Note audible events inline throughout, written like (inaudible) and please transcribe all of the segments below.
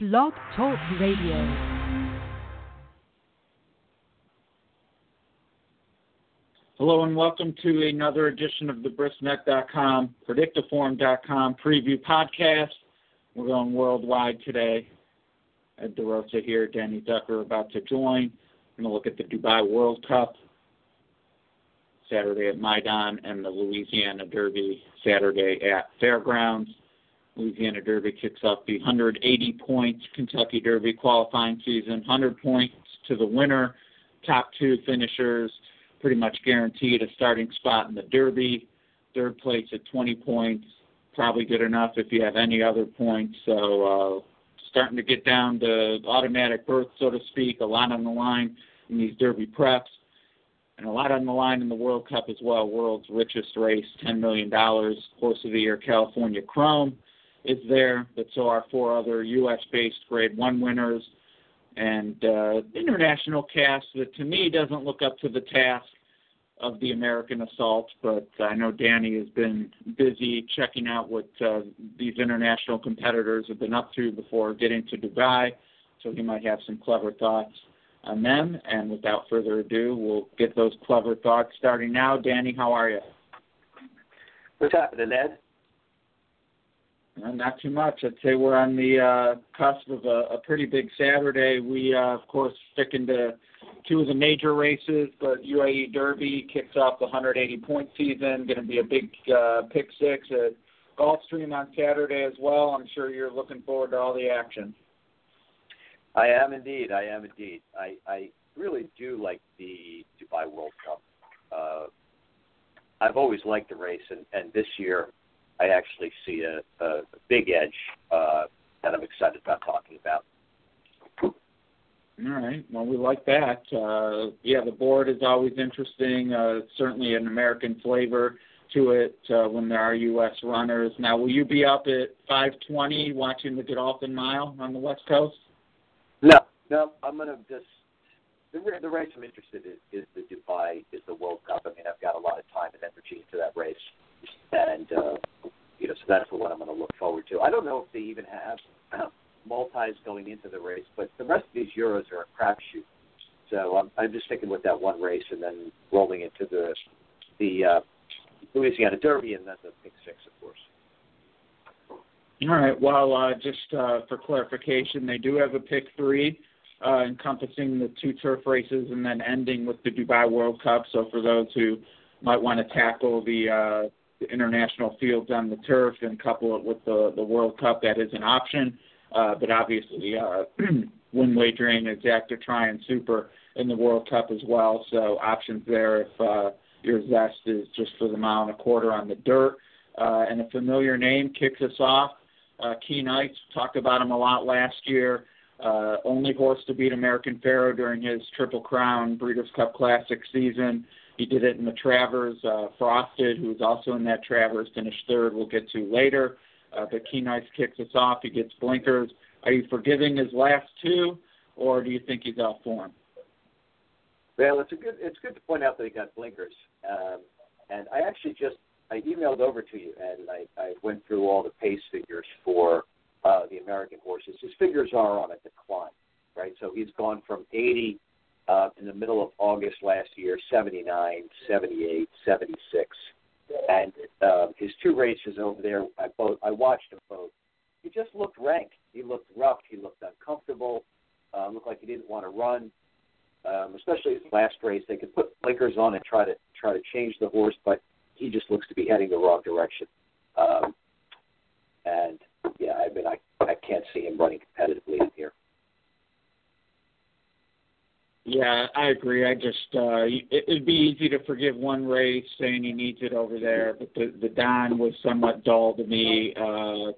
Blog Talk Radio. Hello and welcome to another edition of the Brisnet.com, Predicteform.com preview podcast. We're going worldwide today. Ed DeRosa here, Danny Zucker about to join. We're going to look at the Dubai World Cup Saturday at Meydan and the Louisiana Derby Saturday at Fairgrounds. Louisiana Derby kicks off the 180 points Kentucky Derby qualifying season, 100 points to the winner, top two finishers pretty much guaranteed a starting spot in the Derby. Third place at 20 points, probably good enough if you have any other points. So uh, starting to get down to automatic berth, so to speak. A lot on the line in these Derby preps, and a lot on the line in the World Cup as well. World's richest race, $10 million. Horse of the Year, California Chrome is there, but so are four other U.S.-based Grade One winners and uh, international cast that to me doesn't look up to the task of the American Assault. But I know Danny has been busy checking out what uh, these international competitors have been up to before getting to Dubai, so he might have some clever thoughts on them. And without further ado, we'll get those clever thoughts starting now. Danny, how are you? What's happening, Ed? Uh, not too much. I'd say we're on the uh, cusp of a, a pretty big Saturday. We, uh, of course, sticking to two of the major races, but UAE Derby kicks off the 180 point season. Going to be a big uh, pick six at Gulfstream on Saturday as well. I'm sure you're looking forward to all the action. I am indeed. I am indeed. I, I really do like the Dubai World Cup. Uh, I've always liked the race, and, and this year I actually see a, a big edge uh, that I'm excited about talking about. All right. Well, we like that. Uh, yeah, the board is always interesting. Uh, certainly an American flavor to it uh, when there are U.S. runners. Now, will you be up at 5:20 watching the Godolphin Mile on the West Coast? No, no. I'm gonna just the the race I'm interested in is the Dubai is the World Cup. I mean, I've got a lot of time and energy into that race, and uh, you know, so that's one I'm going to look forward to. I don't know if they even have (clears throat) multis going into the race, but the rest of these Euros are a crapshoot. So I'm, I'm just sticking with that one race and then rolling into the the uh, Louisiana Derby and then the Pick Six, of course. All right. Well, uh, just uh, for clarification, they do have a pick three uh, encompassing the two turf races and then ending with the Dubai World Cup. So for those who might want to tackle the, uh, the international fields on the turf and couple it with the, the World Cup, that is an option. Uh, but obviously, uh, (clears throat) win wagering is active trying super in the World Cup as well. So options there if uh, your zest is just for the mile and a quarter on the dirt. Uh, and a familiar name kicks us off. Uh, Keen Ice, talked about him a lot last year. Uh, only horse to beat American Pharoah during his Triple Crown Breeders' Cup Classic season. He did it in the Travers. Uh, Frosted, who was also in that Travers, finished third. We'll get to later. Uh, but Keen Ice kicks us off. He gets blinkers. Are you forgiving his last two, or do you think he's off form? Well, it's a good it's good to point out that he got blinkers. Um, and I actually just I emailed over to you and I, I went through all the pace figures for uh, the American horses. His figures are on a decline, right? So he's gone from 80 uh, in the middle of August last year, 79, 78, 76, and uh, his two races over there. I both I watched them both. He just looked rank. He looked rough. He looked uncomfortable. Uh, looked like he didn't want to run. Um, especially his last race, they could put blinkers on and try to try to change the horse, but he just looks to be heading the wrong direction. Um, and yeah, I mean, I I can't see him running competitively in here. Yeah, I agree. I just uh it, it'd be easy to forgive one race saying he needs it over there, but the the Don was somewhat dull to me. Uh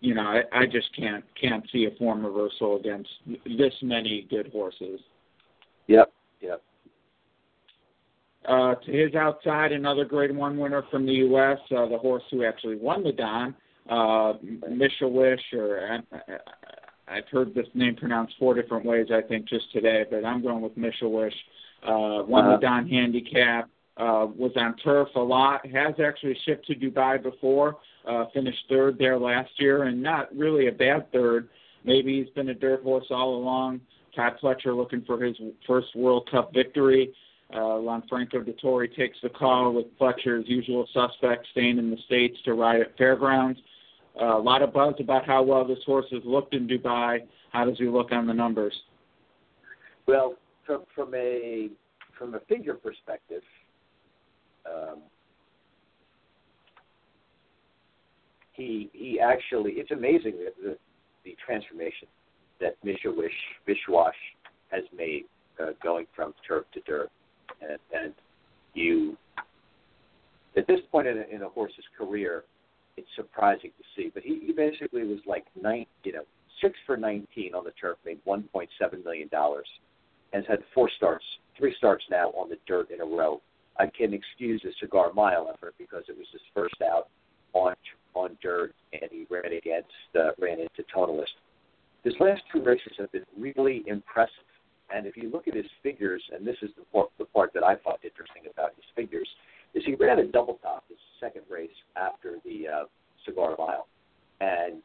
you know, I, I just can't can't see a form reversal against this many good horses. Yep, yep. Uh, to his outside, another Grade One winner from the U.S., uh, the horse who actually won the Don, uh, Mshawish, or uh, I've heard this name pronounced four different ways, I think, just today, but I'm going with Mshawish. Uh, won uh-huh. the Don Handicap, uh, was on turf a lot, has actually shipped to Dubai before, uh, finished third there last year, and not really a bad third maybe he's been a dirt horse all along. Todd Pletcher looking for his first World Cup victory. Uh, Lanfranco Dettori takes the call with Pletcher's usual suspect staying in the States to ride at Fairgrounds. Uh, a lot of buzz about how well this horse has looked in Dubai. How does he look on the numbers? Well, from from a from a figure perspective, um, he he actually it's amazing the the, the transformation that Misha Wish Vishwash has made uh, going from turf to dirt, and, and you at this point in a, in a horse's career, it's surprising to see. But he, he basically was like nine, you know, six for 19 on the turf, made 1.7 million dollars, has had four starts, three starts now on the dirt in a row. I can excuse the cigar mile effort because it was his first out on on dirt, and he ran against uh, ran into Tonalist. His last two races have been really impressive, and if you look at his figures, and this is the part, the part that I found interesting about his figures, is he ran a double top his second race after the uh, cigar mile, and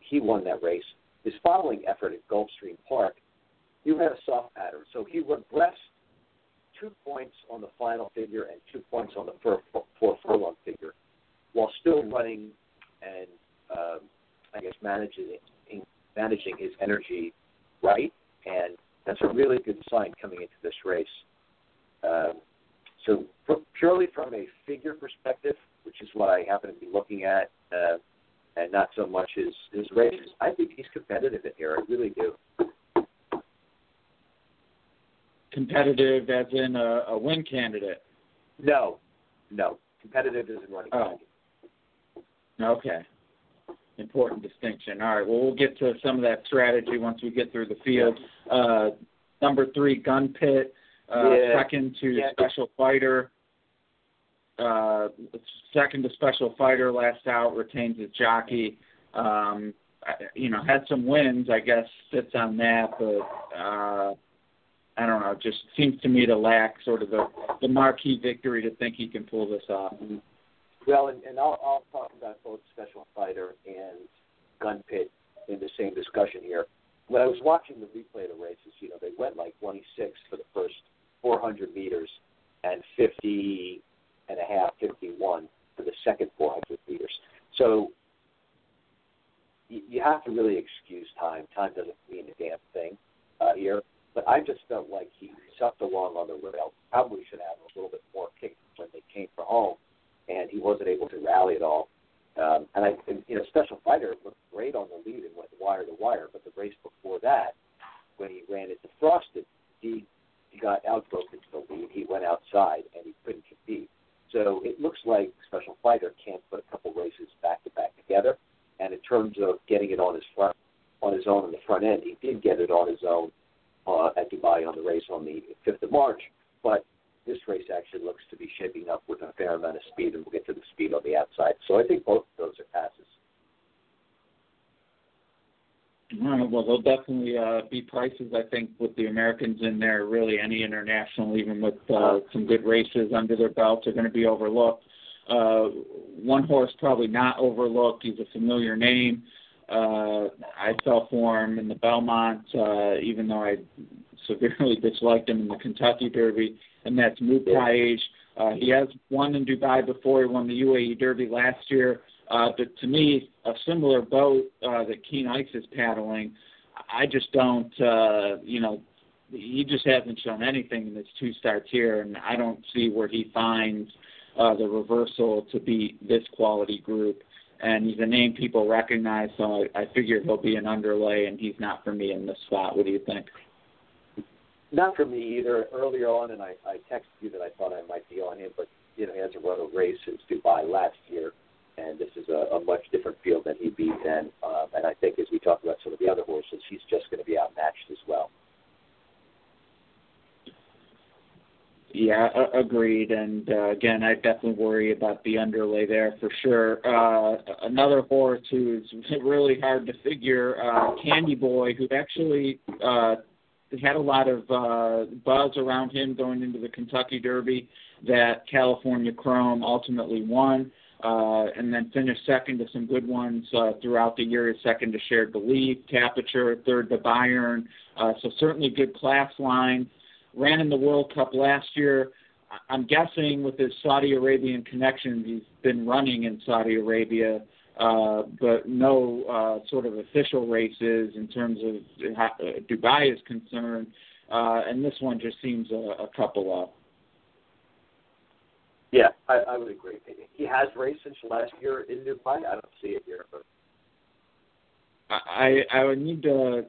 he won that race. His following effort at Gulfstream Park, he ran a soft pattern, so he regressed two points on the final figure and two points on the four, four furlong figure, while still running and um, I guess managing managing his energy right, and that's a really good sign coming into this race. Um, so purely from a figure perspective, which is what I happen to be looking at, uh, and not so much his his races, I think he's competitive in here. I really do. Competitive, as in a, a win candidate. No, no, competitive is in running. Oh. Okay. Important distinction. All right. Well, we'll get to some of that strategy once we get through the field. Uh, number three, Gun Pit. Uh, Yeah. Second to Yeah. Special Fighter. Uh, second to Special Fighter. Last out retains his jockey. Um, you know, had some wins. I guess sits on that, but uh, I don't know. Just seems to me to lack sort of the the marquee victory to think he can pull this off. Well, and, and I'll, I'll talk about both Special Fighter and Gun Pit in the same discussion here. When I was watching the replay of the races, you know, they went like 26 for the first 400 meters and 50 and a half, 51 for the second 400 meters. So you, have to really excuse time. Time doesn't mean a damn thing uh, here. But I just felt like he sucked along on the rail. Probably should have a little bit more kick when they came for home and he wasn't able to rally at all. Um, and I, and, you know, Special Fighter looked great on the lead and went wire to wire, but the race before that, when he ran into Frosted, he he got outbroken to the lead. He went outside and he couldn't compete. So it looks like Special Fighter can't put a couple races back to back together. And in terms of getting it on his front, on his own in the front end, he did get it on his own uh, at Dubai on the race on the 5th of March. But this race actually looks to be shaping up with a fair amount of speed, and we'll get to the speed on the outside. So I think both of those are passes. Well, there'll definitely uh, be prices. I think with the Americans in there, really any international, even with uh, some good races under their belts, are going to be overlooked. Uh, one horse probably not overlooked. He's a familiar name. Uh, I fell for him in the Belmont, uh, even though I severely (laughs) disliked him in the Kentucky Derby, and that's Mubtaahij. Uh, he has won in Dubai before. He won the UAE Derby last year. Uh, but to me, a similar boat uh, that Keen Ice is paddling, I just don't, uh, you know, he just hasn't shown anything in his two starts here, and I don't see where he finds uh, the reversal to beat this quality group. And he's a name people recognize, so I, I figure he'll be an underlay, and he's not for me in this spot. What do you think? Not for me either. Earlier on, and I, I texted you that I thought I might be on him, but you know he hasn't run a race since Dubai last year, and this is a, a much different field than he beat then. Um, and I think as we talk about some of the other horses, he's just going to be outmatched as well. Yeah, agreed. And uh, again, I definitely worry about the underlay there for sure. Uh, another horse who's (laughs) really hard to figure, uh, Candy Boy, who actually uh, had a lot of uh, buzz around him going into the Kentucky Derby that California Chrome ultimately won. Uh, and then finished second to some good ones uh, throughout the year. Second to Shared Belief, Tapiture, third to Bayern. Uh, so certainly good class line. Ran in the World Cup last year. I'm guessing with his Saudi Arabian connections, he's been running in Saudi Arabia, uh, but no uh, sort of official races in terms of uh, Dubai is concerned. Uh, and this one just seems a, a couple up. Yeah, I, I would agree. He has raced since last year in Dubai. I don't see it here, but I I would need to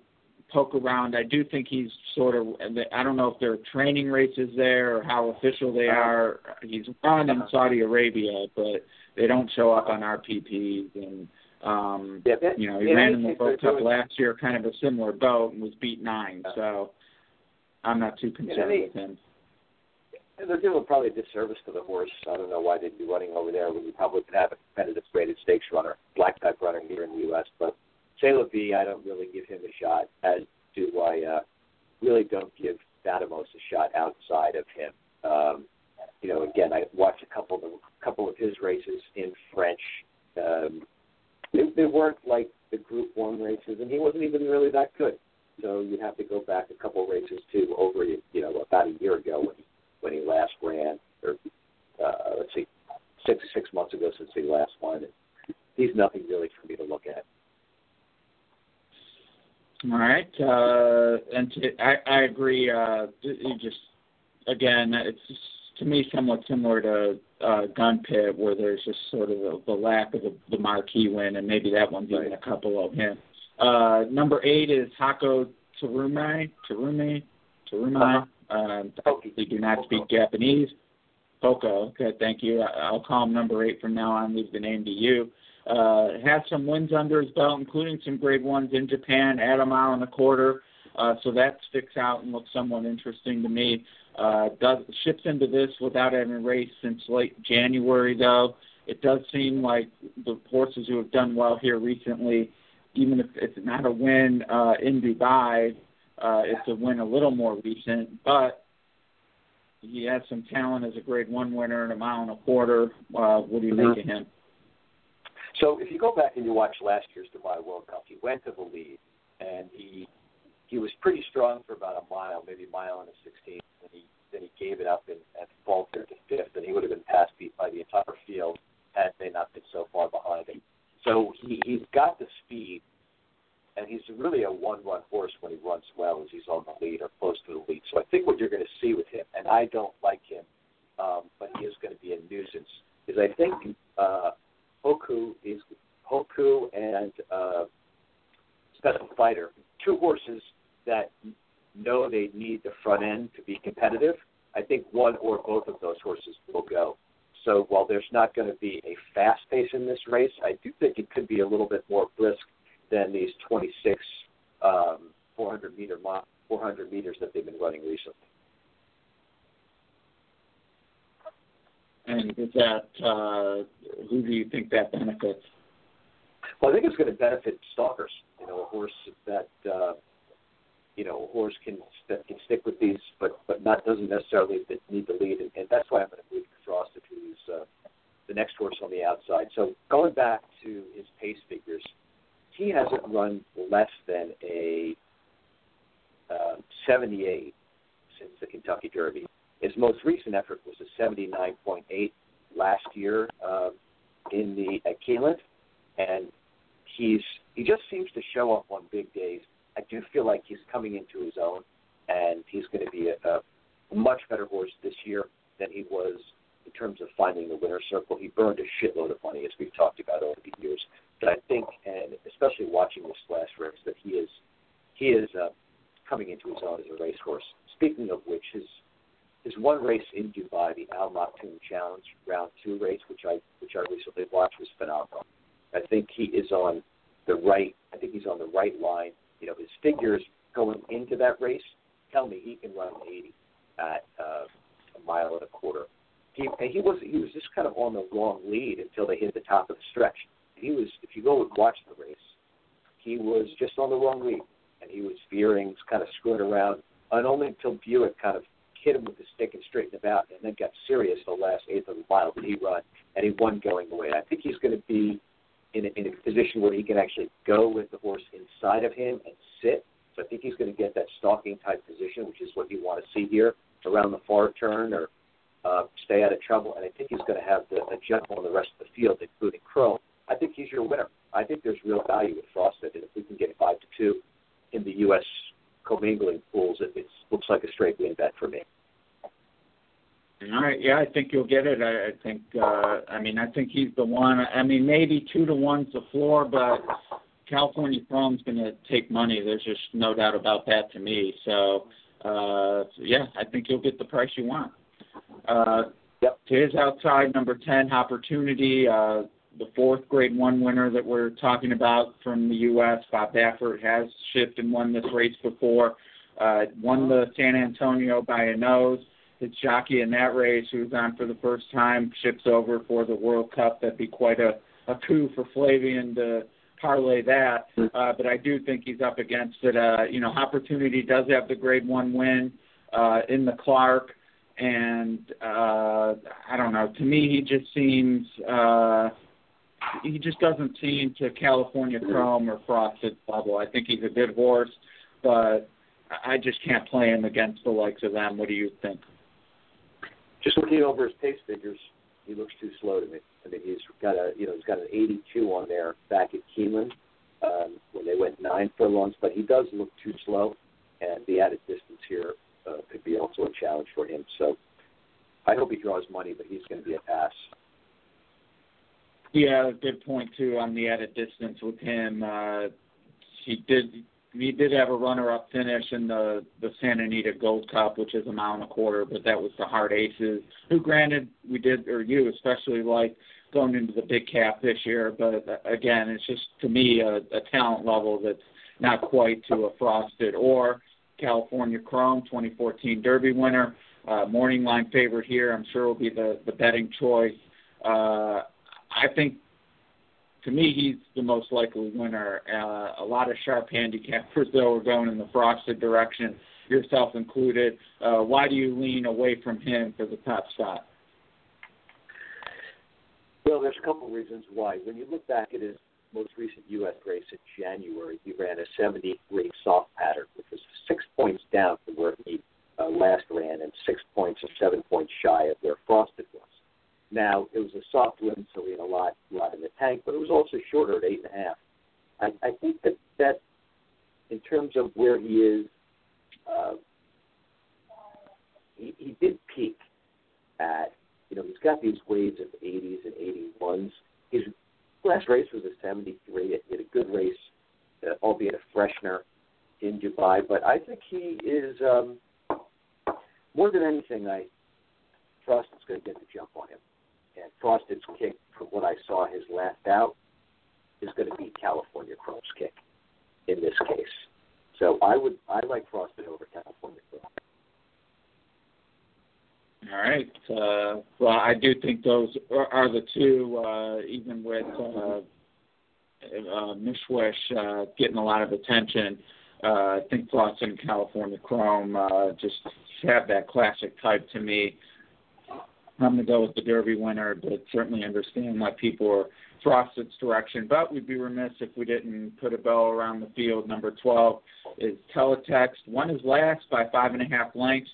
poke around. I do think he's sort of. I don't know if they're training races there or how official they uh-huh. are. He's run in uh-huh. Saudi Arabia, but they don't show up on RPPs and. Um, yeah, you know, he ran in the World Cup last year, kind of a similar boat, and was beat nine. So I'm not too concerned with him. They're doing probably a disservice to the horse. I don't know why they'd be running over there when you probably could have a competitive graded stakes runner, black type runner here in the U.S. But Sailor V, I don't really give him a shot, as do I uh, really don't give Datimos a shot outside of him. Um, you know, again, I watched a couple of a couple of his races in French. Um, they, they weren't like the Group One races, and he wasn't even really that good. So you'd have to go back a couple races to over, you know, about a year ago when he when he last ran, or uh, let's see, six six months ago since he last won. He's nothing really for me to look at. All right, uh, and to, I, I agree. Uh, you just again, it's just, to me somewhat similar to uh, Gun Pit, where there's just sort of a, the lack of the, the marquee win, and maybe that one's even a couple of him. Uh, number eight is Hokko Tarumae. Terume. Terume. Uh-huh. Um, they do not speak Japanese. Poco. Okay, thank you. I'll call him number eight from now on. Leave the name to you. Uh, has some wins under his belt, including some grade ones in Japan at a mile and a quarter. Uh, so that sticks out and looks somewhat interesting to me. Uh, does ships into this without having raced since late January, though. It does seem like the horses who have done well here recently, even if it's not a win uh, in Dubai, uh, it's a win a little more recent. But he has some talent as a Grade One winner in a mile and a quarter. Uh, what do you mm-hmm. make of him? So if you go back and you watch last year's Dubai World Cup, he went to the lead and he he was pretty strong for about a mile, maybe a mile and a sixteenth, and he then he gave it up and, and faltered to fifth, and he would have been passed beat by the entire field had they not been so far behind him. So he he's got the speed, and he's really a one-run horse when he runs well, as he's on the lead or close to the lead. So I think what you're going to see with him, and I don't like him, um, but he is going to be a nuisance, is I think uh, Hoku is Hoku and uh, Special Fighter, two horses that know they need the front end to be competitive. I think one or both of those horses will go. So while there's not going to be a fast pace in this race, I do think it could be a little bit more brisk than these 26 um, 400 meter 400 meters that they've been running recently. And is that uh, who do you think that benefits? Well, I think it's going to benefit stalkers. You know, a horse that uh, you know a horse can that can stick with these, but but not doesn't necessarily need the lead, and, and that's why I'm going to move Frosted, who's uh, the next horse on the outside. So going back to his pace figures, he hasn't run less than a uh, 78 since the Kentucky Derby. His most recent effort was a 79.8 last year uh, in the at Keeneland, and he's he just seems to show up on big days. I do feel like he's coming into his own, and he's going to be a, a much better horse this year than he was in terms of finding the winner's circle. He burned a shitload of money, as we've talked about over the years. But I think, and especially watching this last race, that he is he is uh, coming into his own as a racehorse. Speaking of which, his his one race in Dubai, the Al Maktoum Challenge Round Two race, which I which I recently watched, was phenomenal. I think he is on the right. I think he's on the right line. You know, his figures going into that race tell me he can run 80 at uh, a mile and a quarter. He and he was he was just kind of on the wrong lead until they hit the top of the stretch. He was, if you go and watch the race, he was just on the wrong lead, and he was veering, kind of screwing around, and only until Buick kind of hit him with the stick and straighten him out, and then got serious the last eighth of the mile that he run, and he won going away. I think he's going to be in a, in a position where he can actually go with the horse inside of him and sit. So I think he's going to get that stalking type position, which is what you want to see here around the far turn or uh, stay out of trouble. And I think he's going to have the, a jump on the rest of the field, including Crow. I think he's your winner. I think there's real value with Frosted, and if we can get five to two in the U.S. commingling pools, it, it looks like a straight win bet for me. All right, yeah, I think you'll get it. I, I think, uh, I mean, I think he's the one. I mean, maybe two to one's the floor, but California Chrome's going to take money. There's just no doubt about that to me. So, uh, yeah, I think you'll get the price you want. Uh, yep. To his outside, number 10, Hoppertunity, uh, the fourth grade one winner that we're talking about from the U.S., Bob Baffert, has shipped and won this race before. Uh, won the San Antonio by a nose his jockey in that race, who's on for the first time, ships over for the World Cup. That'd be quite a, a coup for Flavien to parlay that. Uh, but I do think he's up against it. Uh, you know, Hoppertunity does have the Grade One win uh, in the Clark, and uh, I don't know. To me, he just seems. Uh, he just doesn't seem to California Chrome or Frosted level. I think he's a good horse, but I just can't play him against the likes of them. What do you think? just looking over his pace figures, he looks too slow to me. I mean, he's got a you know he's got an 82 on there back at Keeneland um, when they went nine furlongs, but he does look too slow, and the added distance here uh, could be also a challenge for him. So I hope he draws money, but he's going to be a pass. Yeah, a good point too on the added distance with him. Uh, he did we did have a runner-up finish in the the Santa Anita Gold Cup, which is a mile and a quarter, but that was the hard aces. Who, granted, we did or you especially like going into the big cap this year, but uh, again, it's just to me a, a talent level that's not quite to a Frosted or California Chrome 2014 Derby winner. Uh, morning line favorite here, I'm sure will be the the betting choice. Uh, I think to me, he's the most likely winner. Uh, a lot of sharp handicappers, though, are going in the frosted direction, yourself included. Uh, why do you lean away from him for the top spot? Well, there's a couple reasons why. When you look back at his most recent U.S. race in January, he ran a 73 soft pattern, which was six points down from where he uh, last ran and six points or seven points shy of where Frosted was. Now it was a soft win, so we had a lot, lot in the tank, but it was also shorter at eight and a half. I, I think that that, in terms of where he is, uh, he, he did peak at, you know, he's got these waves of 80s and 81s. His last race was a 73. He had a good race, uh, albeit a freshener in Dubai. But I think he is um, more than anything. I trust is going to get the jump on him and Frosted's kick, from what I saw his last out, is going to beat California Chrome's kick in this case. So I would I like Frosted over California Chrome. All right. Uh, well, I do think those are, are the two, uh, even with uh, uh, Mshawish uh, getting a lot of attention. Uh, I think Frosted and California Chrome uh, just have that classic type to me. I'm going to go with the Derby winner, but certainly understand why people are Frosted's direction. But we'd be remiss if we didn't put a bow around the field. Number 12 is Teletext. Won his last by five and a half lengths.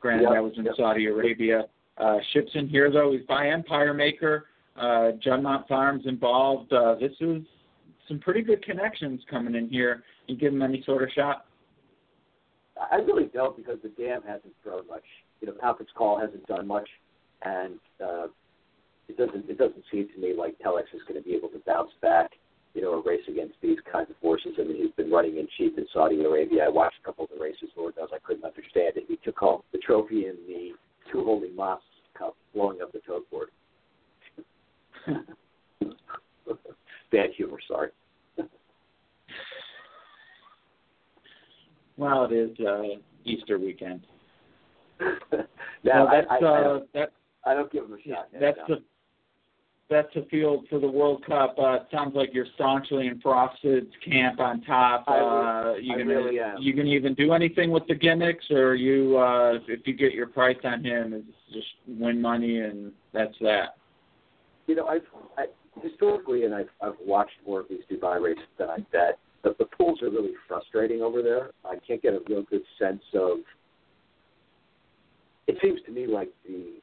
Granted, yep, that was in yep. Saudi Arabia. Uh, ships in here, though. He's by Empire Maker. Uh, Juddmonte Farms involved. Uh, this is some pretty good connections coming in here. You give him any sort of shot? I really don't because the dam hasn't thrown much. You know, Alfred's call hasn't done much and uh, it doesn't it doesn't seem to me like Telex is going to be able to bounce back, you know, a race against these kinds of forces. I mean, he's been running in cheap in Saudi Arabia. I watched a couple of the races. Lord knows I couldn't understand it. He took home the trophy in the two holding moss cup, blowing up the tote board. (laughs) Bad humor, sorry. well, it is uh, Easter weekend. (laughs) now, well, that's, I, I, uh, I, that's I don't give him a shot. That's the that's the field for the World Cup. Uh, sounds like you're staunchly in Frosted's camp on top. Uh, you gonna really you gonna even do anything with the gimmicks, or you uh, if you get your price on him, is just win money and that's that. You know, I've I, historically, and I've I've watched more of these Dubai races than I bet. But the pools are really frustrating over there. I can't get a real good sense of. It seems to me like the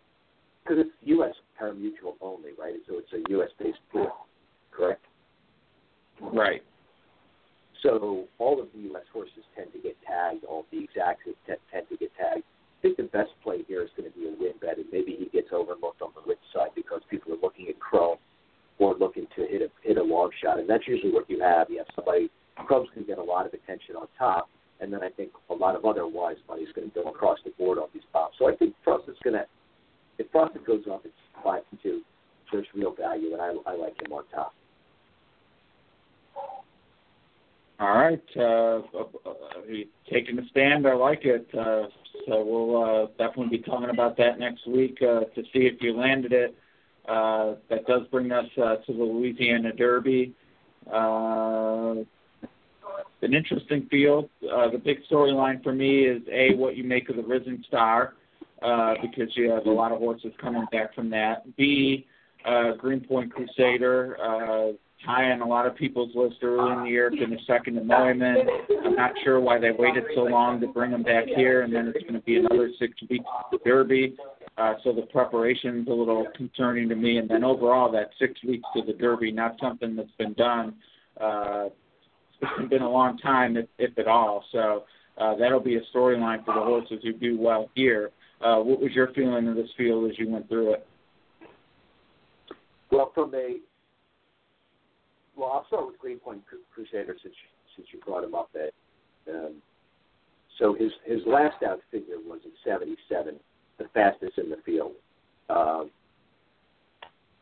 because it's U.S. parimutuel only, right? So it's a U.S. based pool, correct? Right. So all of the U.S. horses tend to get tagged. All of the exacts tend, tend to get tagged. I think the best play here is going to be a win bet, and maybe he gets overlooked on the win side because people are looking at Chrome or looking to hit a hit a long shot, and that's usually what you have. You have somebody Chrome's going to get a lot of attention on top, and then I think a lot of other wise money is going to go across the board on these pops. So I think Frost is going to, if Frost goes off at five to two, there's real value, and I, I like him on top. All right. Uh, uh, taking a stand, I like it. Uh, so we'll uh, definitely be talking about that next week uh, to see if you landed it. Uh, that does bring us uh, to the Louisiana Derby. Uh, an interesting field. Uh, the big storyline for me is a what you make of the Risen Star, uh, because you have a lot of horses coming back from that. B, uh, Greenpoint Crusader, uh, high on a lot of people's list early in the year, finished second to Neumann. I'm not sure why they waited so long to bring him back here, and then it's going to be another six weeks Derby. Uh, so the preparation's a little concerning to me. And then overall, that six weeks to the Derby, not something that's been done. Uh, it's been a long time, if, if at all. So uh, that'll be a storyline for the horses who do well here. Uh, what was your feeling of this field as you went through it? Well, from a well, I'll start with Greenpoint Crusader since since you brought him up. At um, so his his last out figure was at 77, the fastest in the field, um,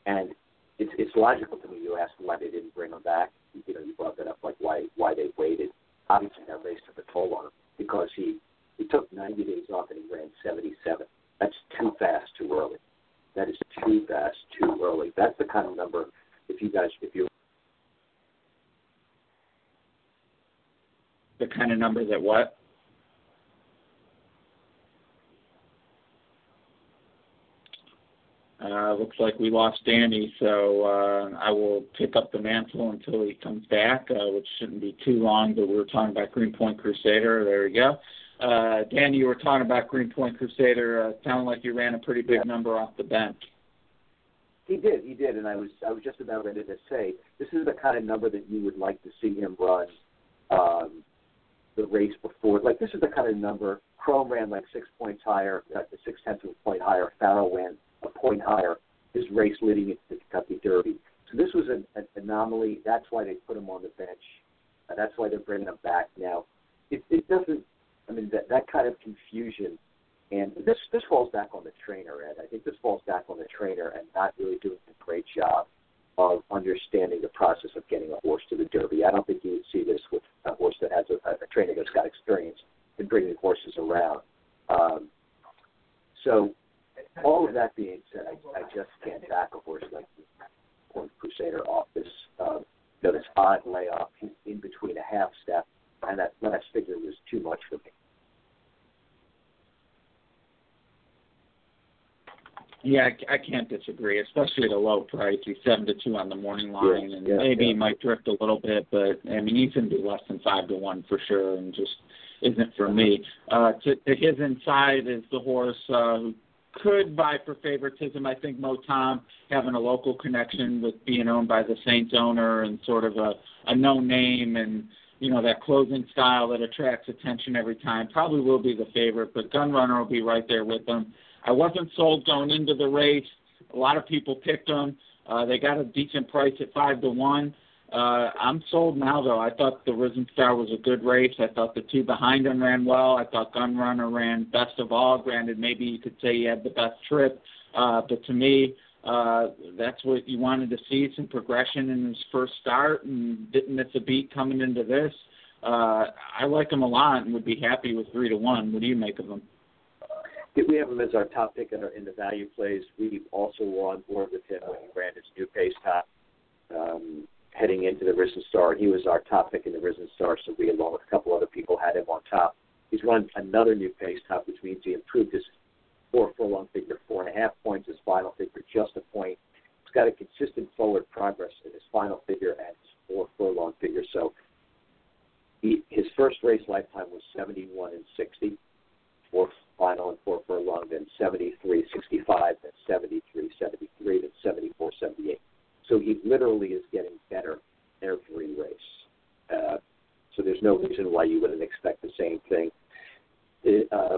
and it's it's logical to me. You asked why they didn't bring him back. You know, you brought that up, like why why they waited. Obviously, that race took a toll on him because he he took 90 days off and he ran 77. That's too fast, too early. That is too fast, too early. That's the kind of number. If you guys, if you the kind of number that what? Uh, looks like we lost Danny, so uh, I will pick up the mantle until he comes back, uh, which shouldn't be too long. But we were talking about Greenpoint Crusader. There we go. Uh, Danny, you were talking about Greenpoint Crusader. Uh, sounded like you ran a pretty big Yeah. number off the bench. He did, he did, and I was I was just about ready to say this is the kind of number that you would like to see him run um, the race before. Like this is the kind of number Chrome ran like six points higher, uh, six tenths of a point higher. Pharoah ran a point higher. His race leading into the Kentucky Derby. So this was an, an anomaly. That's why they put him on the bench. Uh, that's why they're bringing him back now. It, it doesn't. I mean that that kind of confusion and this this falls back on the trainer, Ed. I think this falls back on the trainer and not really doing a great job of understanding the process of getting a horse to the Derby. I don't think you would see this with a horse that has a, a trainer that's got experience in bringing horses around. Um, so, all of that being said, I, I just can't back a horse like Point Crusader off this uh, you know, this odd layoff. He's in between a half step, and that last figure was too much for me. Yeah, I, I can't disagree, especially at a low price. He's seven to two on the morning line, Yeah, and yeah, maybe yeah. he might drift a little bit, but I mean he's going to be less than five to one for sure, and just isn't for me. Uh, to, to his inside is the horse uh, who could vie for favoritism. I think Mo Tom having a local connection with being owned by the Saints owner and sort of a, a known name and you know that closing style that attracts attention every time probably will be the favorite, but Gunrunner will be right there with them. I wasn't sold going into the race. A lot of people picked them. Uh, they got a decent price at five to one. Uh, I'm sold now, though. I thought the Risen Star was a good race. I thought the two behind him ran well. I thought Gunrunner ran best of all. Granted, maybe you could say he had the best trip, uh, but to me, uh, that's what you wanted to see some progression in his first start and didn't miss a beat coming into this. Uh, I like him a lot and would be happy with three to one. What do you make of him? we have him as our top pick in, our, in the value plays. We also were on board with him when he ran his new pace top um, heading into the Risen Star. He was our top pick in the Risen Star, so we, along with a couple other people, had him on top. He's run another new pace top, which means he improved his four furlong figure four and a half points, his final figure just a point. He's got a consistent forward progress in his final figure and his four furlong figure. So he, his first race lifetime was 71 and 60, fourth final and four furlong, then 73, 65, then 73, 73, then 74, 78. So he literally is getting better every race. Uh, so there's no reason why you wouldn't expect the same thing. Uh,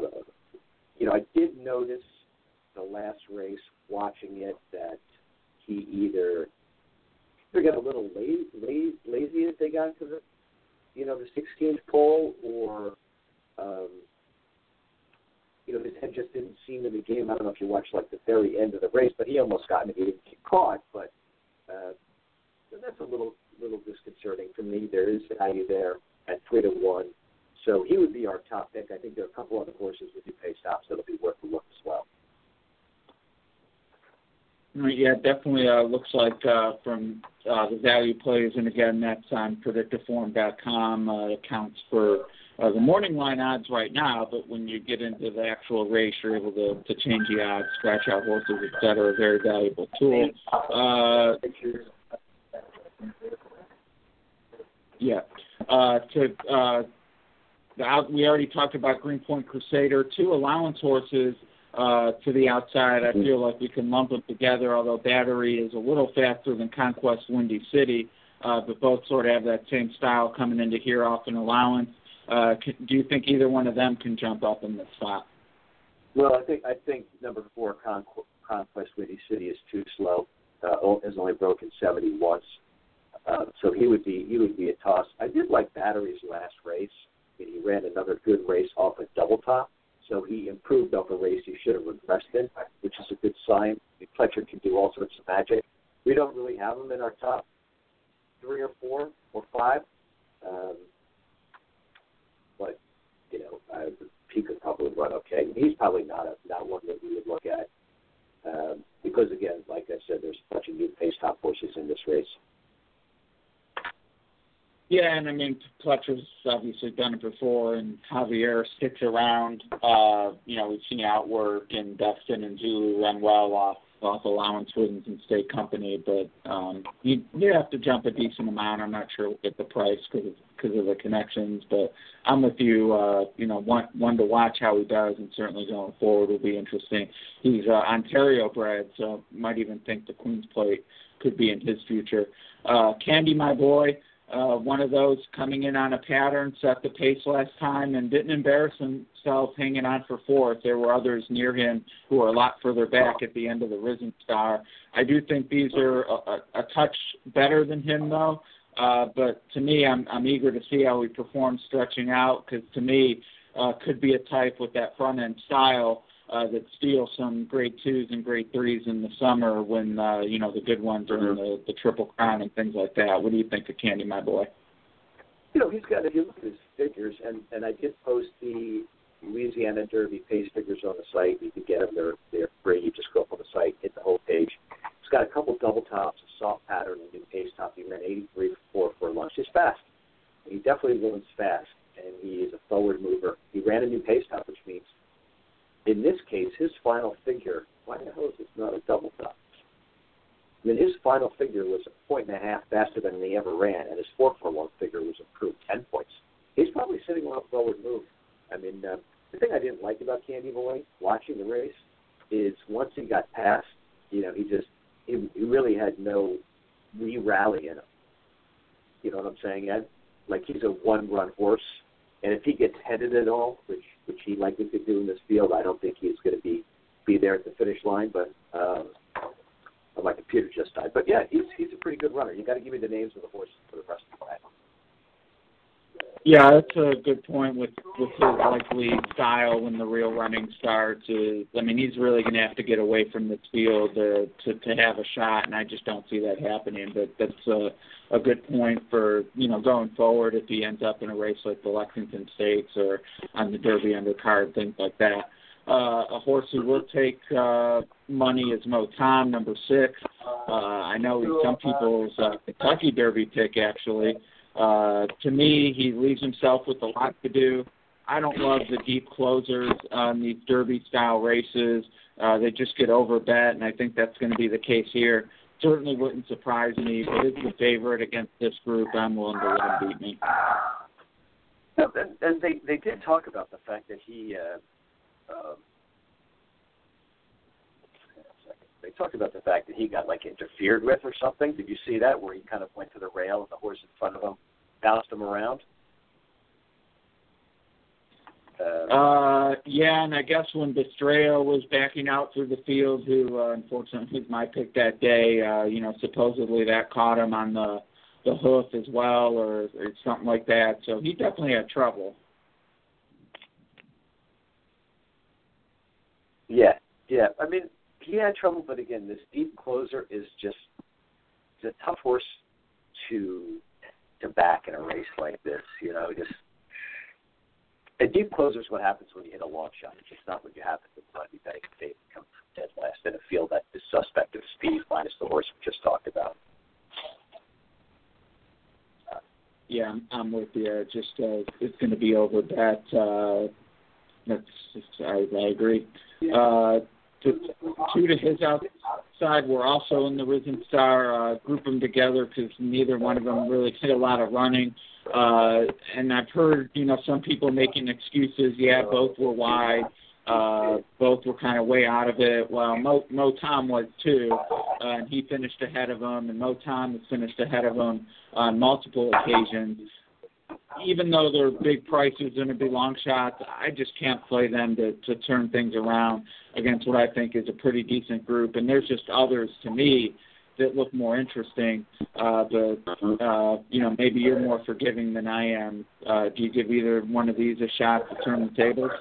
you know, I did notice the last race, watching it, that he either they got a little lazy, lazy, as they got to the, you know, the 16th pole, or um, you know, his head just didn't seem in the game. I don't know if you watched like the very end of the race, but he almost got me. He didn't get caught, but uh, that's a little little disconcerting for me. There is value there at three to one, so he would be our top pick. I think there are a couple other horses with do pay stops that'll be worth a look as well. Yeah, definitely uh, looks like uh, from uh, the value plays, and again, that's on predicteform.com. Uh, accounts for uh, the morning line odds right now, but when you get into the actual race, you're able to, to change the odds, scratch out horses, et cetera. Very valuable tool. Uh, yeah. Uh, to uh, the, we already talked about Greenpoint Crusader. Two allowance horses uh, to the outside. I feel like we can lump them together, although Battery is a little faster than Conquest Windy City, uh, but both sort of have that same style coming into here off an allowance. Uh, can, do you think either one of them can jump up in this spot? Well, I think I think number four, Conquest, Conquest Windy City, is too slow. Uh, has only broken 70 once, uh, so he would be he would be a toss. I did like Battery's last race. He ran another good race off a double top, so he improved off a race he should have regressed in, which is a good sign. Pletcher can do all sorts of magic. We don't really have him in our top three or four or five. Um, but you know, uh, he could probably run okay. He's probably not a, not one that we would look at um, because again, like I said, there's a bunch of new pace top horses in this race. Yeah, and I mean Pletcher's obviously done it before, and Javier sticks around. Uh, you know, we've seen Outwork and Destin and Zulu run well off off allowance wins and state company, but um, you you have to jump a decent amount. I'm not sure at the price because because of the connections, but I'm with you. Uh, you know, one one to watch how he does, and certainly going forward will be interesting. He's uh, Ontario bred, so might even think the Queen's Plate could be in his future. Uh, Candy, my boy uh, one of those coming in on a pattern, set the pace last time, and didn't embarrass himself hanging on for fourth. There were others near him who are a lot further back at the end of the Risen Star. I do think these are a, a, a touch better than him, though. Uh, but to me, I'm, I'm eager to see how he performs stretching out because to me, uh, could be a type with that front end style uh, that steal some grade twos and grade threes in the summer when uh, you know the good ones are in the, the triple crown and things like that. What do you think of Candy, my boy? You know, he's got. If you look at his figures, and and I did post the Louisiana Derby pace figures on the site. You can get them. They're they're free. You just go up on the site, hit the whole page. He's got a couple double tops, a soft pattern, and new pace top. He ran 83 for for lunch. He's fast. He definitely runs fast, and he is a forward mover. He ran a new pace top, which means in this case, his final figure, why the hell is this not a double top? I mean, his final figure was a point and a half faster than he ever ran, and his four furlong figure was improved 10 points. He's probably sitting on a forward move. I mean, uh, the thing I didn't like about Candy Boy watching the race is once he got past, you know, he just, he, he really had no re-rally in him. You know what I'm saying, Ed? Like he's a one-run horse, and if he gets headed at all, which which he likely could do in this field. I don't think he's going to be be there at the finish line, but um, my computer just died. But yeah, he's he's a pretty good runner. You got to give me the names of the horses for the rest of the time. Yeah, that's a good point with with his likely style when the real running starts. Is I mean, he's really going to have to get away from this field to, to to have a shot, and I just don't see that happening. But that's a a good point for you know going forward if he ends up in a race like the Lexington Stakes or on the Derby undercard, things like that. Uh, a horse who will take uh, money is Mo Tom, number six. Uh, I know he's some people's uh, Kentucky Derby pick, actually. Uh, to me, he leaves himself with a lot to do. I don't love the deep closers on these Derby style races. Uh, they just get overbet, and I think that's going to be the case here. Certainly wouldn't surprise me, but it's the favorite against this group. I'm willing to let him beat me. No, and, and they they did talk about the fact that he. Uh, um, they talked about the fact that he got like interfered with or something. Did you see that where he kind of went to the rail and the horse in front of him bounced him around? Uh, uh, yeah, and I guess when Bestreo was backing out through the field, who uh, unfortunately was my pick that day, uh, you know, supposedly that caught him on the the hoof as well, or, or something like that. So he definitely had trouble. Yeah, yeah. I mean, he had trouble, but again, this deep closer is just it's a tough horse to to back in a race like this. You know, just a deep closer is what happens when you hit a long shot. It's just not what you happen to Bloody Betting Fate comes dead last in a field that is suspect of speed minus the horse we just talked about. Yeah, I'm, I'm with you. Just uh, it's going to be over that. Uh, that's just, I, I agree. Uh, to, two to his outside were also in the Risen Star. Uh, group them together because neither one of them really hit a lot of running. Uh, and I've heard, you know, some people making excuses. Yeah, both were wide. Uh, both were kind of way out of it. Well, Mo, Mo Tom was too, uh, and he finished ahead of him, and Mo Tom has finished ahead of him on multiple occasions. Even though they're big prices and a big long shots, I just can't play them to, to turn things around against what I think is a pretty decent group. And there's just others to me that look more interesting. Uh, but uh, you know, maybe you're more forgiving than I am. Uh, do you give either one of these a shot to turn the tables?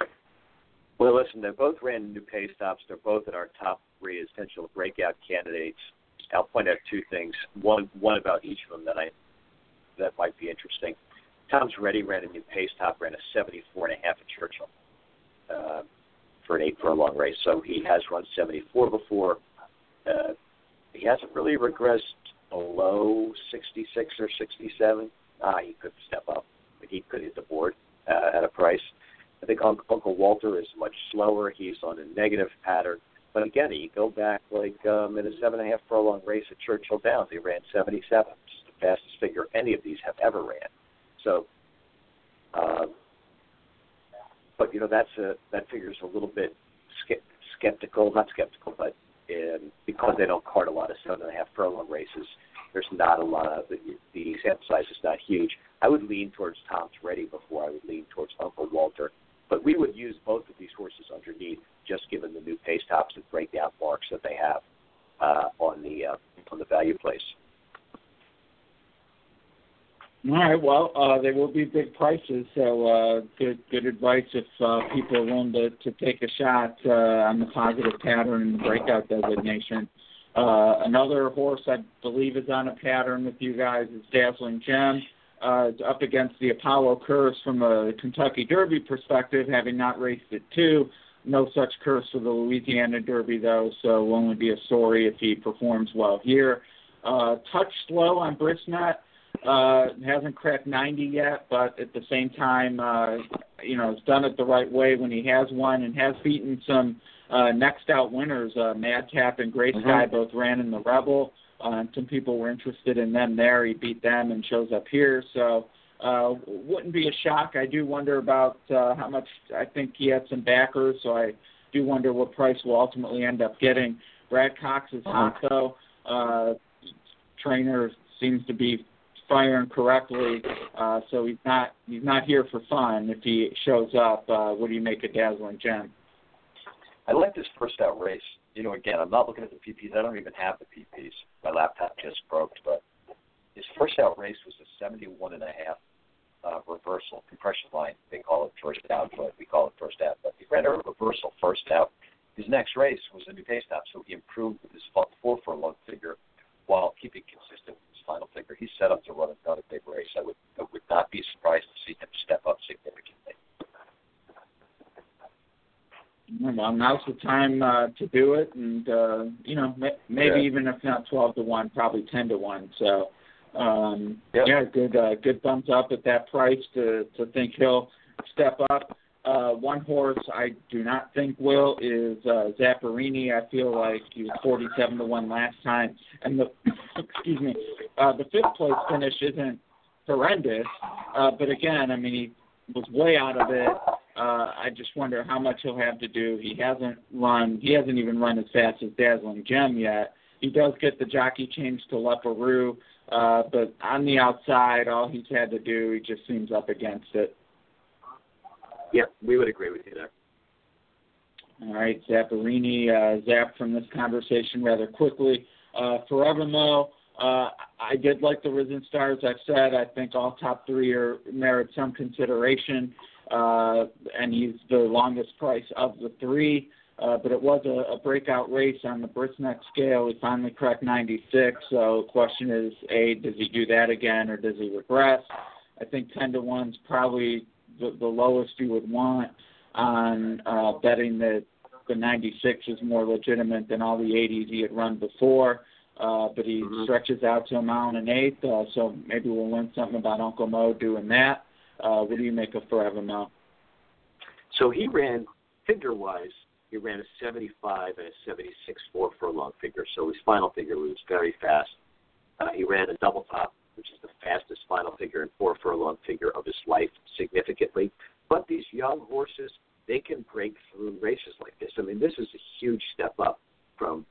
Well, listen, they both ran new pace tops. They're both in our top three essential breakout candidates. I'll point out two things. One, one about each of them that I that might be interesting. Tom's Ready ran a new pace top, ran a 74 and a half at Churchill uh, for an eight furlong race. So he has run 74 before. Uh, he hasn't really regressed below 66 or 67. Ah, he could step up, but he could hit the board uh, at a price. I think Uncle Walter is much slower. He's on a negative pattern. But again, you go back like um, in a seven and a half furlong race at Churchill Downs, he ran 77, which is the fastest figure any of these have ever ran. So, uh, but you know that's a that figure is a little bit skeptical, not skeptical, but in, because they don't card a lot of seven and a half furlong races, there's not a lot of the, the sample size is not huge. I would lean towards Tom's Ready before I would lean towards Uncle Walter but we would use both of these horses underneath, just given the new pace tops and breakdown marks that they have uh, on the uh, on the value place. All right. Well, uh, they will be big prices, so uh, good good advice if uh, people are willing to, to take a shot uh, on the positive pattern and the breakout designation. Uh, another horse I believe is on a pattern with you guys is Dazzling Gem uh, up against the Apollo curse from a Kentucky Derby perspective, having not raced it too. No such curse for the Louisiana Derby, though, so will only be a story if he performs well here. Uh, touch slow on Brisnet. Uh, hasn't cracked 90 yet, but at the same time, uh, you know, has done it the right way when he has won and has beaten some uh, next out winners. Uh, Madcap and Gray Sky mm-hmm. both ran in the Rebel. Uh, some people were interested in them there. He beat them and shows up here. So uh, wouldn't be a shock. I do wonder about uh, how much. I think he had some backers, so I do wonder what price will ultimately end up getting. Brad Cox is hot though. Uh, trainer seems to be firing correctly, uh, so he's not he's not here for fun. If he shows up, uh, what do you make of Dazzling Gem? I like this first out race you know, again, I'm not looking at the PPs. I don't even have the PPs. My laptop just broke, but his first out race was a 71 and a half uh, reversal compression line. They call it first out, but we call it first out. But he ran a reversal first out. His next race was a new pace top, so he improved with his four furlong figure while keeping consistent final figure. He's set up to run another big race. I would I would not be surprised to see him step up significantly. Well, now's the time uh, to do it, and uh, you know, maybe yeah. even if not twelve to one, probably ten to one. So, um, yep. yeah, good, uh, good thumbs up at that price to to think he'll step up. Uh, one horse I do not think will is uh, Zapperini. I feel like he was 47 to one last time, and the (coughs) excuse me, uh, the fifth place finish isn't horrendous, uh, but again, I mean he was way out of it. Uh, I just wonder how much he'll have to do. He hasn't run. He hasn't even run as fast as Dazzling Gem yet. He does get the jockey changed to Leparoux, uh, but on the outside, all he's had to do, he just seems up against it. Yeah, we would agree with you there. All right, Zapperini uh, from this conversation rather quickly. Uh, Forever Mo, uh, I did like the Risen Stars. I've said I think all top three are merit some consideration, uh, and he's the longest price of the three. Uh, but it was a, a breakout race on the Brisnet scale. He finally cracked 96. So the question is, a, does he do that again or does he regress? I think 10 to one is probably the, the lowest you would want on uh, betting that the 96 is more legitimate than all the 80s he had run before. Uh, but he mm-hmm. stretches out to a mile and an eighth, uh, so maybe we'll learn something about Uncle Mo doing that. Uh, what do you make of Forever Mo? So he ran figure wise, he ran a 75 and a 76 four furlong figure. So his final figure was very fast. Uh, he ran a double top, which is the fastest final figure and four furlong figure of his life significantly. But these young horses, they can break through races like this. I mean, this is a huge step up from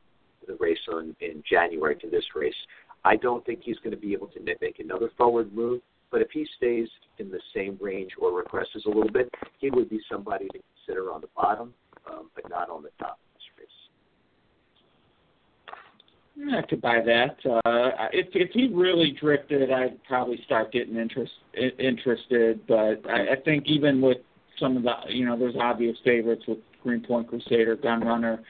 the race on in January to this race. I don't think he's going to be able to make another forward move. But if he stays in the same range or regresses a little bit, he would be somebody to consider on the bottom, um, but not on the top of this race. I could buy that. Uh, if if he really drifted, I'd probably start getting interest interested. But I, I think even with some of the, you know, there's obvious favorites with Greenpointcrusader, Gun Runner,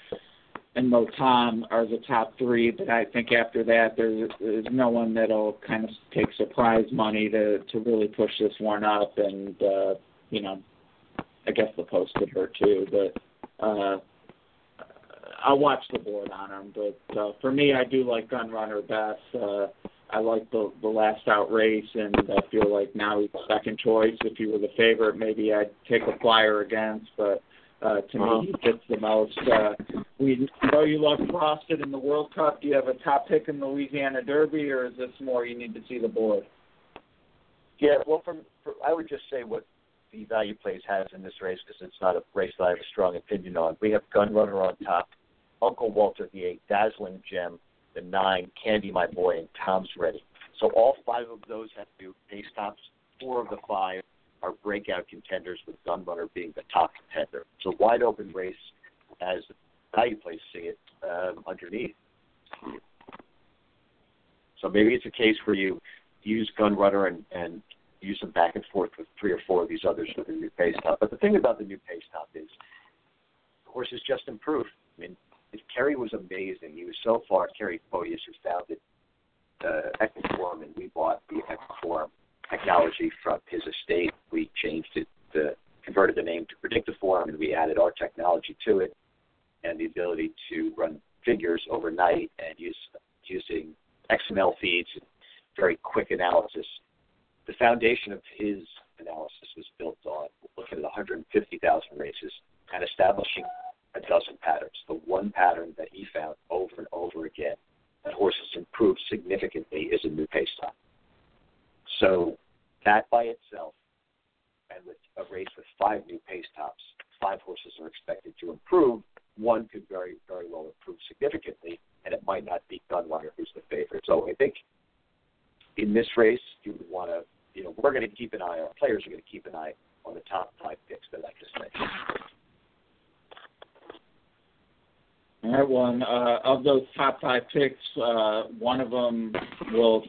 and Mo Tom are the top three, but I think after that there's, there's no one that'll kind of take surprise money to to really push this one up, and uh, you know, I guess the post could hurt too, but uh, I'll watch the board on them. But uh, for me, I do like Gun Runner best. Uh, I like the the last out race, and I feel like now he's second choice. If he were the favorite, maybe I'd take a flyer against, but uh, to uh-huh. me, he fits the most. Uh, we know you love Frosted in the World Cup. Do you have a top pick in the Louisiana Derby, or is this more you need to see the board? Yeah, well, from for, I would just say what the value plays has in this race because it's not a race that I have a strong opinion on. We have Gun Runner on top, Uncle Walter the eight, Dazzling Gem, the nine, Candy My Boy, and Tom's Ready. So all five of those have to pace tops. Four of the five are breakout contenders, with Gun Runner being the top contender. A wide open race as value plays see it um, underneath. So maybe it's a case where you use Gun Runner and, and use them back and forth with three or four of these others with the new pace top. But the thing about the new pace top is the horse has just improved. I mean, Cary was amazing. He was so far. Cary Fotias, who founded uh, Equiform, and we bought the Equiform technology from his estate. We changed it, to, converted the name to Predicteform, and we added our technology to it and the ability to run figures overnight and use using XML feeds very quick analysis. The foundation of his analysis was built on looking at 150,000 races and establishing a dozen patterns. The one pattern that he found over and over again that horses improved significantly is a new pace top. So that by itself, and with a race with five new pace tops, five horses are expected to improve. One could very, very well improve significantly, and it might not be Gun Runner who's the favorite. So I think in this race, you would want to, you know, we're going to keep an eye, our players are going to keep an eye on the top five picks that I just mentioned. All right, one uh, of those top five picks, uh, one of them will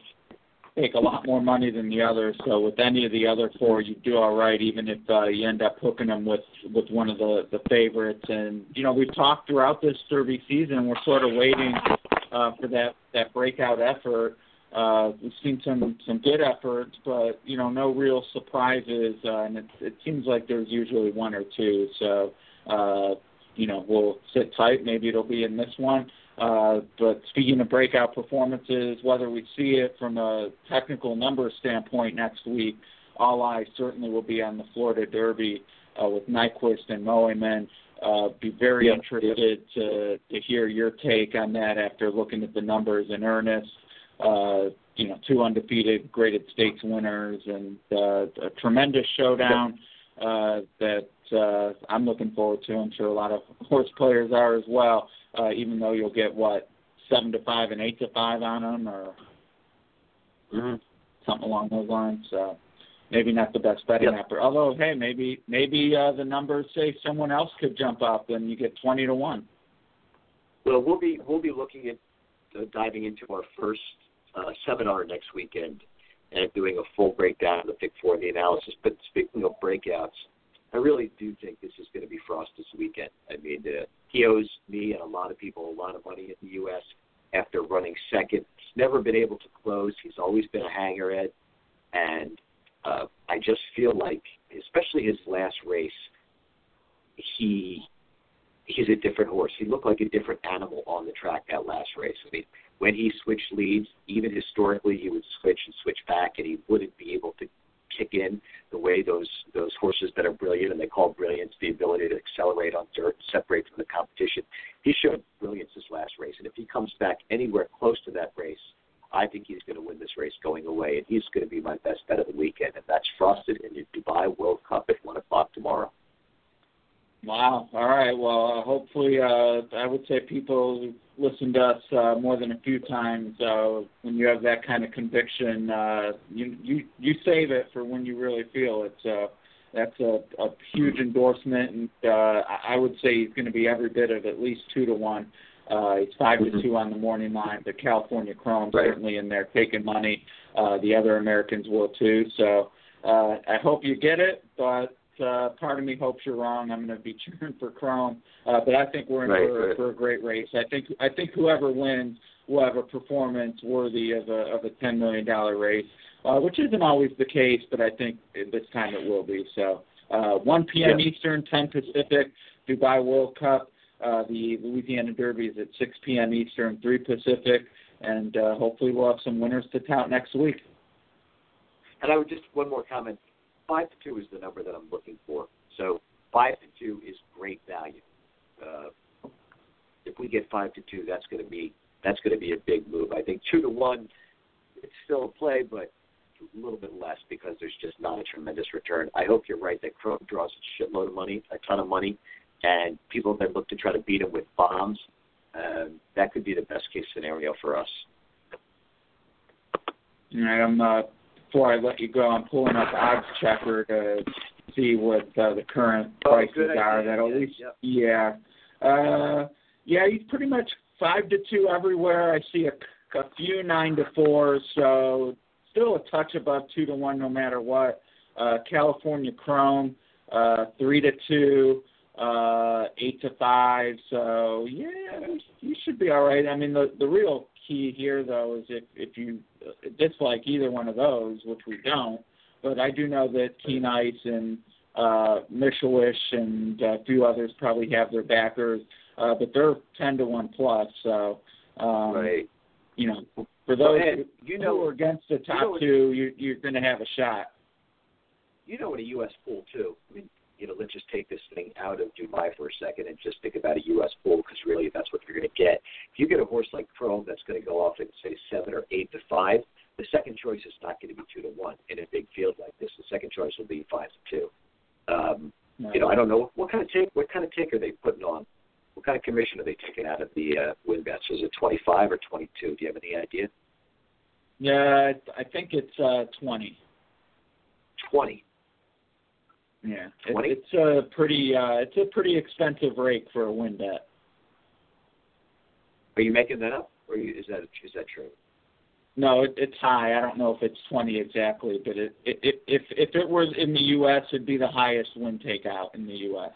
take a lot more money than the other. So with any of the other four, you do all right, even if uh, you end up hooking them with with one of the the favorites. And you know, we've talked throughout this Derby season. We're sort of waiting uh, for that that breakout effort. Uh, we've seen some some good efforts, but you know, no real surprises. Uh, and it, it seems like there's usually one or two. So. Uh, you know, we'll sit tight. Maybe it'll be in this one. Uh, but speaking of breakout performances, whether we see it from a technical number standpoint next week, all eyes certainly will be on the Florida Derby uh, with Nyquist and Mohaymen. Uh, be very yep. interested to to hear your take on that after looking at the numbers in earnest. Uh, you know, two undefeated graded stakes winners and uh, a tremendous showdown uh, that uh, I'm looking forward to. I'm sure a lot of (laughs) horse players are as well. Uh, even though you'll get what seven to five and eight to five on them, or mm-hmm. something along those lines. So maybe not the best betting yep. app. Although, hey, maybe maybe uh, the numbers say someone else could jump up and you get twenty to one. Well, we'll be we'll be looking at uh, diving into our first uh, seminar next weekend and doing a full breakdown of the Pick Four, and the analysis. But speaking of breakouts, I really do think this is going to be Frost this weekend. I mean, uh, he owes me and a lot of people a lot of money in the U.S. after running second. He's never been able to close. He's always been a hanger Ed, and uh, I just feel like, especially his last race, he he's a different horse. He looked like a different animal on the track that last race. I mean, when he switched leads, even historically, he would switch and switch back, and he wouldn't be able to kick in the way those those horses that are brilliant and they call brilliance the ability to accelerate on dirt, separate from the competition. He showed brilliance this last race, and if he comes back anywhere close to that race, I think he's going to win this race going away, and he's going to be my best bet of the weekend, and that's Frosted in the Dubai World Cup at one o'clock tomorrow. Wow. All right. Well, uh, hopefully, uh, I would say people listen to us uh, more than a few times. Uh, when you have that kind of conviction, uh, you you you save it for when you really feel it's. Uh, that's a, a huge endorsement, and uh, I would say he's going to be every bit of at least two to one. Uh, he's 5 mm-hmm. to two on the morning line. The California Chrome right. certainly in there taking money. Uh, the other Americans will too. So uh, I hope you get it, but uh, part of me hopes you're wrong. I'm going to be cheering for Chrome, uh, but I think we're in right, for, right. for a great race. I think I think whoever wins will have a performance worthy of a of a ten million dollar race, uh, which isn't always the case, but I think this time it will be. So, uh, 1 p.m. Yeah. Eastern, 10 Pacific, Dubai World Cup. Uh, the Louisiana Derby is at 6 p.m. Eastern, 3 Pacific, and uh, hopefully we'll have some winners to tout next week. And I would just one more comment. Five to two is the number that I'm looking for. So five to two is great value. Uh, if we get five to two, that's going to be that's going to be a big move. I think two to one, it's still a play, but a little bit less because there's just not a tremendous return. I hope you're right that Chrome draws a shitload of money, a ton of money, and people then look to try to beat him with bombs. Um, that could be the best case scenario for us. All right, I'm uh, before I let you go, I'm pulling up the Odds Checker to see what uh, the current Oh, prices are. That'll Yeah, at least, yep. yeah, uh, yeah. He's pretty much five to two everywhere. I see a, a few nine to fours, so still a touch above two to one, no matter what. Uh, California Chrome, uh, three to two, uh, eight to five. So yeah, you should be all right. I mean, the the real key here though is if if you dislike either one of those, which we don't, but I do know that Keen Ice and uh, Mshawish and a few others probably have their backers, uh, but they're ten to one plus. So um, right. you know, for those Ed, who, you know- who are against the you top know two, you, you're going to have a shot. You know, in a U.S. pool too. I mean, you know, let's just take this thing out of Dubai for a second and just think about a U.S. pool because really that's what you're going to get. If you get a horse like Chrome that's going to go off at say seven or eight to five, the second choice is not going to be two to one in a big field like this. The second choice will be five to two. Um, you know, I don't know what kind of take what kind of take are they putting on. What kind of commission are they taking out of the uh, win bets? Is it 25 or 22? Do you have any idea? Yeah, I think it's uh, twenty. 20. Yeah, it, it's a pretty uh, it's a pretty expensive rate for a win bet. Are you making that up, or is that is that true? No, it, it's high. I don't know if it's twenty exactly, but it, it, it if if it was in the U.S., it'd be the highest win takeout in the U.S.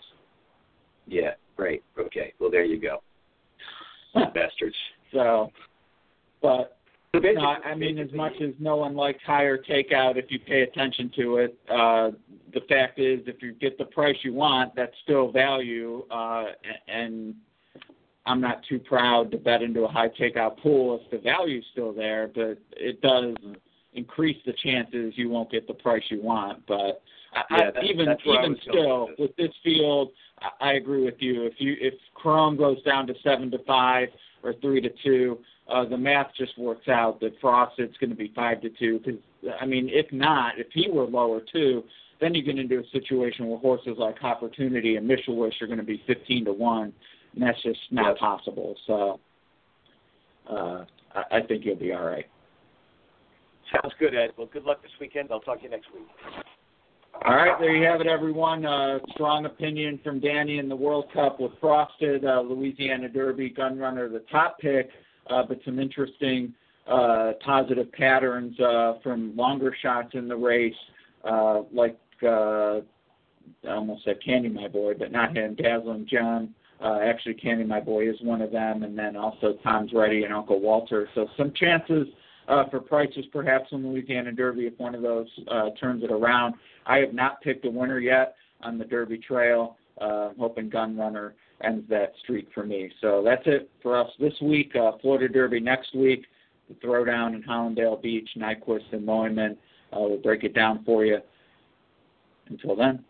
Yeah, great. Okay, well there you go. (laughs) Bastards. So, but no, I mean, as much as no one likes higher takeout, if you pay attention to it, uh, the fact is, if you get the price you want, that's still value, uh, and I'm not too proud to bet into a high takeout pool if the value's still there, but it does increase the chances you won't get the price you want. But yeah, I, even even still, with, with this field, I, I agree with you. If you if Chrome goes down to seven to five or three to two, uh, the math just works out that Frosted's going to be five to two. Because I mean, if not, if he were lower too, then you get into a situation where horses like Hoppertunity and Mshawish are going to be fifteen to one, and that's just not yes. possible. So uh, I, I think you'll be all right. Sounds good, Ed. Well, good luck this weekend. I'll talk to you next week. All right, there you have it, everyone. Uh, strong opinion from Danny in the World Cup with Frosted, uh, Louisiana Derby, Gun Runner, the top pick uh, but some interesting uh, positive patterns uh, from longer shots in the race, uh, like uh, I almost said Candy My Boy, but not him, Dazzling Gem. Uh, actually, Candy My Boy is one of them, and then also Tom's Ready and Uncle Walter. So some chances uh, for prices perhaps in the Louisiana Derby if one of those uh, turns it around. I have not picked a winner yet on the Derby Trail. Uh, hoping Gun Runner ends that streak for me. So that's it for us this week. Uh, Florida Derby next week. The throwdown in Hallandale Beach, Nyquist and Mohaymen. Uh, we'll break it down for you. Until then.